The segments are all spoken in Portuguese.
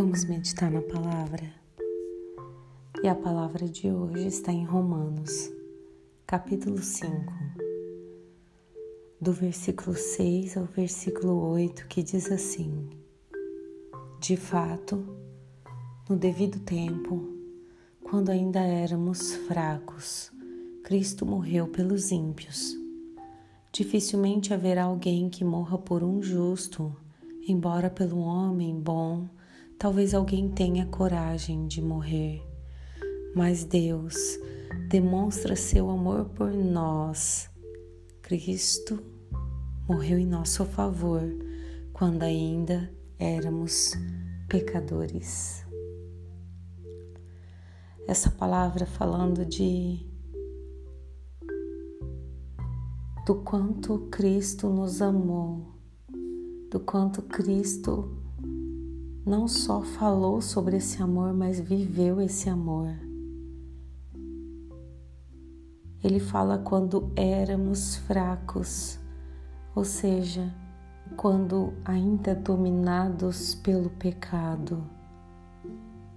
Vamos meditar na palavra. E a palavra de hoje está em Romanos, capítulo 5, do versículo 6 ao versículo 8, que diz assim: De fato, no devido tempo, quando ainda éramos fracos, Cristo morreu pelos ímpios. Dificilmente haverá alguém que morra por um justo, embora pelo homem bom Talvez alguém tenha coragem de morrer, mas Deus demonstra seu amor por nós. Cristo morreu em nosso favor quando ainda éramos pecadores. Essa palavra falando de do quanto Cristo nos amou, do quanto Cristo não só falou sobre esse amor, mas viveu esse amor. Ele fala quando éramos fracos, ou seja, quando ainda dominados pelo pecado.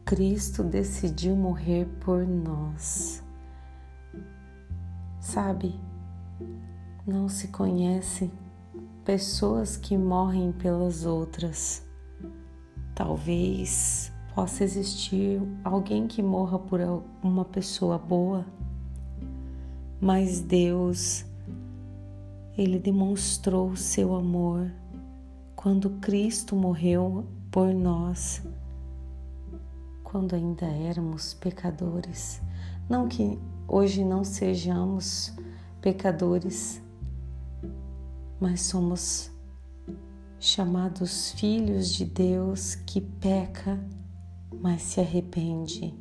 Cristo decidiu morrer por nós. Sabe, não se conhece pessoas que morrem pelas outras Talvez possa existir alguém que morra por uma pessoa boa, mas Deus, Ele demonstrou seu amor quando Cristo morreu por nós, quando ainda éramos pecadores. Não que hoje não sejamos pecadores, mas somos chamados filhos de Deus que peca, mas se arrepende.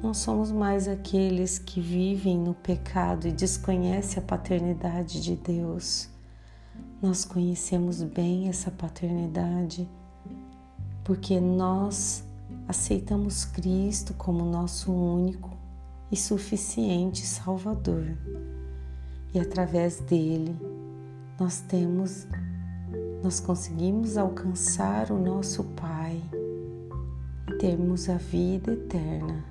Não somos mais aqueles que vivem no pecado e desconhecem a paternidade de Deus. Nós conhecemos bem essa paternidade porque nós aceitamos Cristo como nosso único e suficiente Salvador. E através dele nós temos nós conseguimos alcançar o nosso Pai e termos a vida eterna.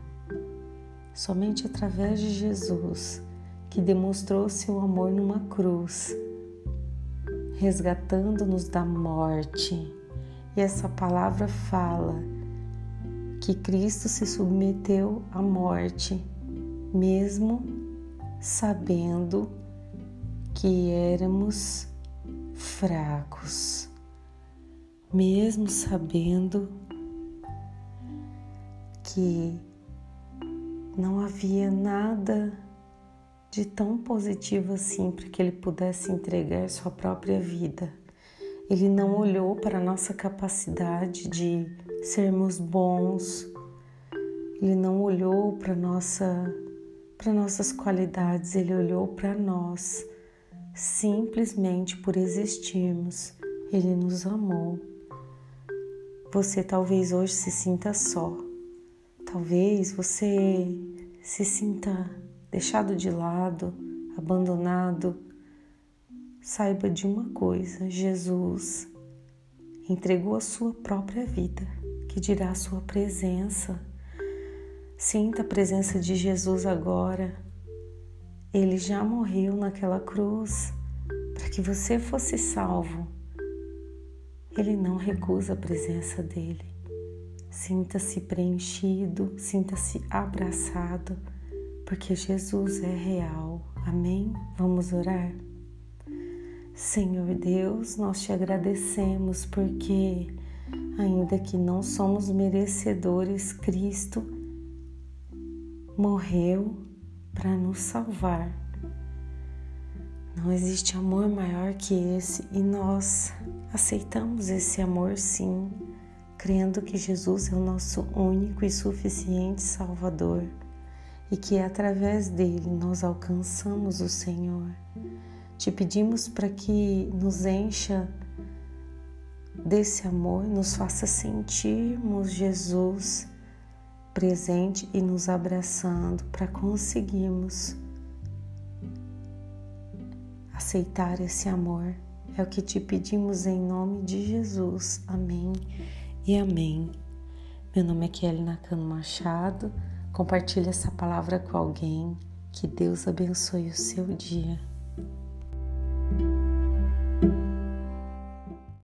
Somente através de Jesus, que demonstrou seu amor numa cruz, resgatando-nos da morte. E essa palavra fala que Cristo se submeteu à morte, mesmo sabendo que éramos fracos, mesmo sabendo que não havia nada de tão positivo assim para que ele pudesse entregar sua própria vida. Ele não olhou para a nossa capacidade de sermos bons, ele não olhou para nossa para nossas qualidades, ele olhou para nós simplesmente por existirmos, Ele nos amou. Você talvez hoje se sinta só, talvez você se sinta deixado de lado, abandonado. Saiba de uma coisa: Jesus entregou a sua própria vida, que dirá a sua presença. Sinta a presença de Jesus agora ele já morreu naquela cruz para que você fosse salvo. Ele não recusa a presença dele. Sinta-se preenchido, sinta-se abraçado, porque Jesus é real. Amém? Vamos orar? Senhor Deus, nós te agradecemos porque, ainda que não somos merecedores, Cristo morreu para nos salvar. Não existe amor maior que esse e nós aceitamos esse amor sim, crendo que Jesus é o nosso único e suficiente Salvador e que através dele nós alcançamos o Senhor. Te pedimos para que nos encha desse amor, nos faça sentirmos Jesus presente e nos abraçando para conseguirmos aceitar esse amor. É o que te pedimos em nome de Jesus. Amém e amém. Meu nome é Kelly Nakano Machado. Compartilhe essa palavra com alguém. Que Deus abençoe o seu dia.